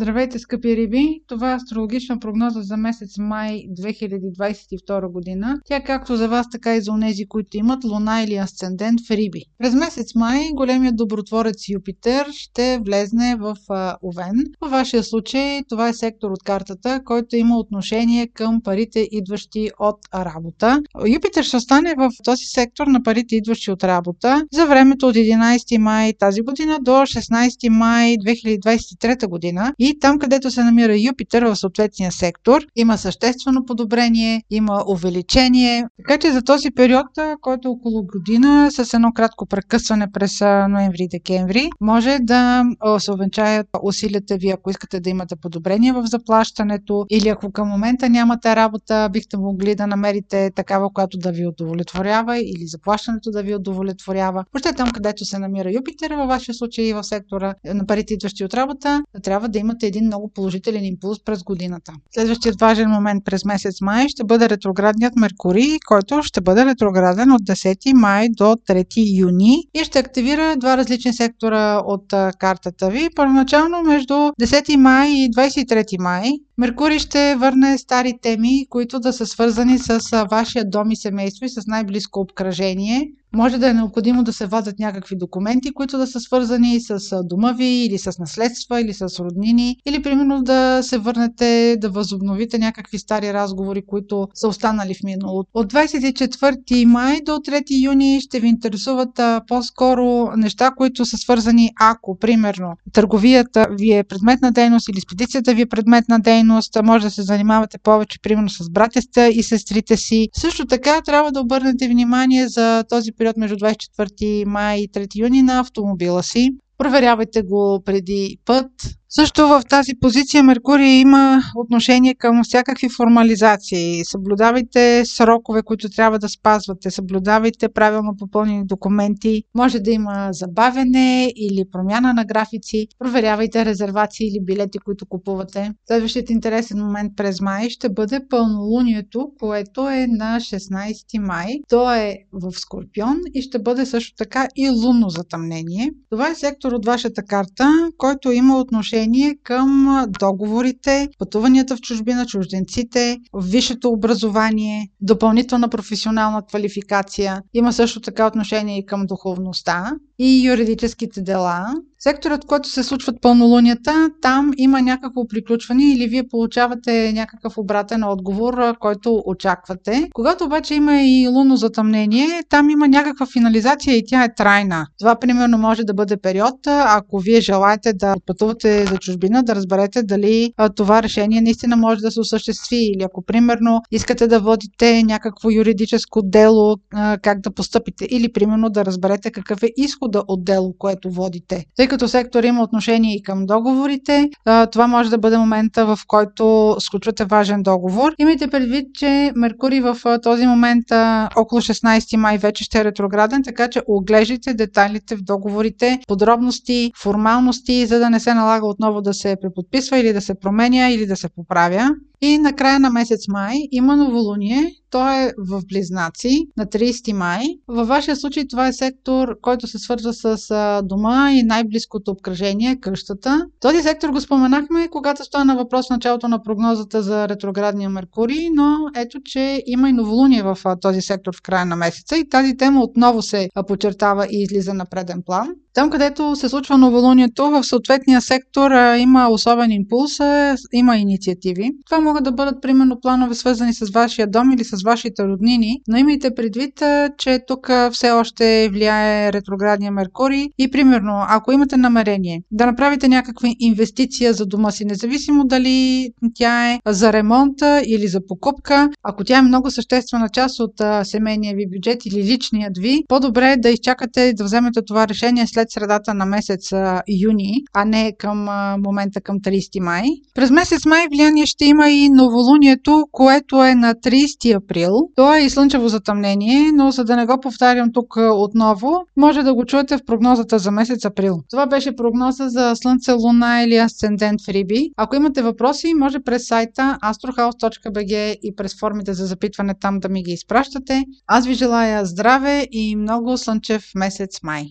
Здравейте, скъпи риби! Това е астрологична прогноза за месец май 2022 година. Тя както за вас, така и за онези, които имат луна или асцендент в риби. През месец май големият добротворец Юпитер ще влезне в Овен. В вашия случай това е сектор от картата, който има отношение към парите, идващи от работа. Юпитер ще остане в този сектор на парите, идващи от работа за времето от 11 май тази година до 16 май 2023 година и там, където се намира Юпитер в съответния сектор, има съществено подобрение, има увеличение. Така че за този период, който е около година, с едно кратко прекъсване през ноември и декември, може да се увенчаят усилията ви, ако искате да имате подобрение в заплащането или ако към момента нямате работа, бихте могли да намерите такава, която да ви удовлетворява или заплащането да ви удовлетворява. Въобще там, където се намира Юпитер, във вашия случай и в сектора на парите, идващи от работа, трябва да имате един много положителен импулс през годината. Следващият важен момент през месец май ще бъде ретроградният Меркурий, който ще бъде ретрограден от 10 май до 3 юни и ще активира два различни сектора от картата ви. Първоначално между 10 май и 23 май Меркурий ще върне стари теми, които да са свързани с вашия дом и семейство и с най-близко обкръжение. Може да е необходимо да се вадят някакви документи, които да са свързани с дома ви или с наследства или с роднини, или примерно да се върнете да възобновите някакви стари разговори, които са останали в миналото. От 24 май до 3 юни ще ви интересуват по-скоро неща, които са свързани, ако, примерно, търговията ви е предметна дейност или спедицията ви е предметна дейност, може да се занимавате повече, примерно, с братята и сестрите си. Също така трябва да обърнете внимание за този период между 24 май и 3 юни на автомобила си. Проверявайте го преди път, също в тази позиция Меркурий има отношение към всякакви формализации. Съблюдавайте срокове, които трябва да спазвате. Съблюдавайте правилно попълнени документи. Може да има забавене или промяна на графици. Проверявайте резервации или билети, които купувате. Следващият интересен момент през май ще бъде пълнолунието, което е на 16 май. То е в Скорпион и ще бъде също така и лунно затъмнение. Това е сектор от вашата карта, който има отношение отношение към договорите, пътуванията в чужбина, чужденците, висшето образование, допълнителна професионална квалификация. Има също така отношение и към духовността и юридическите дела. Секторът, в който се случват пълнолунията, там има някакво приключване или вие получавате някакъв обратен отговор, който очаквате. Когато обаче има и лунно затъмнение, там има някаква финализация и тя е трайна. Това примерно може да бъде период, ако вие желаете да пътувате за чужбина, да разберете дали това решение наистина може да се осъществи или ако примерно искате да водите някакво юридическо дело, как да постъпите или примерно да разберете какъв е изхода от дело, което водите. Тъй като сектор има отношение и към договорите, това може да бъде момента, в който сключвате важен договор. Имайте предвид, че Меркурий в този момент около 16 май вече ще е ретрограден, така че оглеждайте детайлите в договорите, подробности, формалности, за да не се налага отново да се преподписва или да се променя или да се поправя. И на края на месец май има новолуние. То е в Близнаци на 30 май. Във вашия случай това е сектор, който се свързва с дома и най-близкото обкръжение, къщата. Този сектор го споменахме, когато стоя на въпрос в началото на прогнозата за ретроградния Меркурий, но ето, че има и новолуние в този сектор в края на месеца и тази тема отново се подчертава и излиза на преден план. Там, където се случва новолунието, в съответния сектор има особен импулс, има инициативи. Това могат да бъдат примерно планове свързани с вашия дом или с вашите роднини, но имайте предвид, че тук все още влияе ретроградния Меркурий и примерно, ако имате намерение да направите някаква инвестиция за дома си, независимо дали тя е за ремонта или за покупка, ако тя е много съществена част от семейния ви бюджет или личният ви, по-добре е да изчакате да вземете това решение след средата на месец юни, а не към момента към 30 май. През месец май влияние ще има и новолунието, което е на 30 април. То е и слънчево затъмнение, но за да не го повтарям тук отново, може да го чуете в прогнозата за месец април. Това беше прогноза за Слънце, Луна или Асцендент в Риби. Ако имате въпроси, може през сайта astrohouse.bg и през формите за запитване там да ми ги изпращате. Аз ви желая здраве и много слънчев месец май.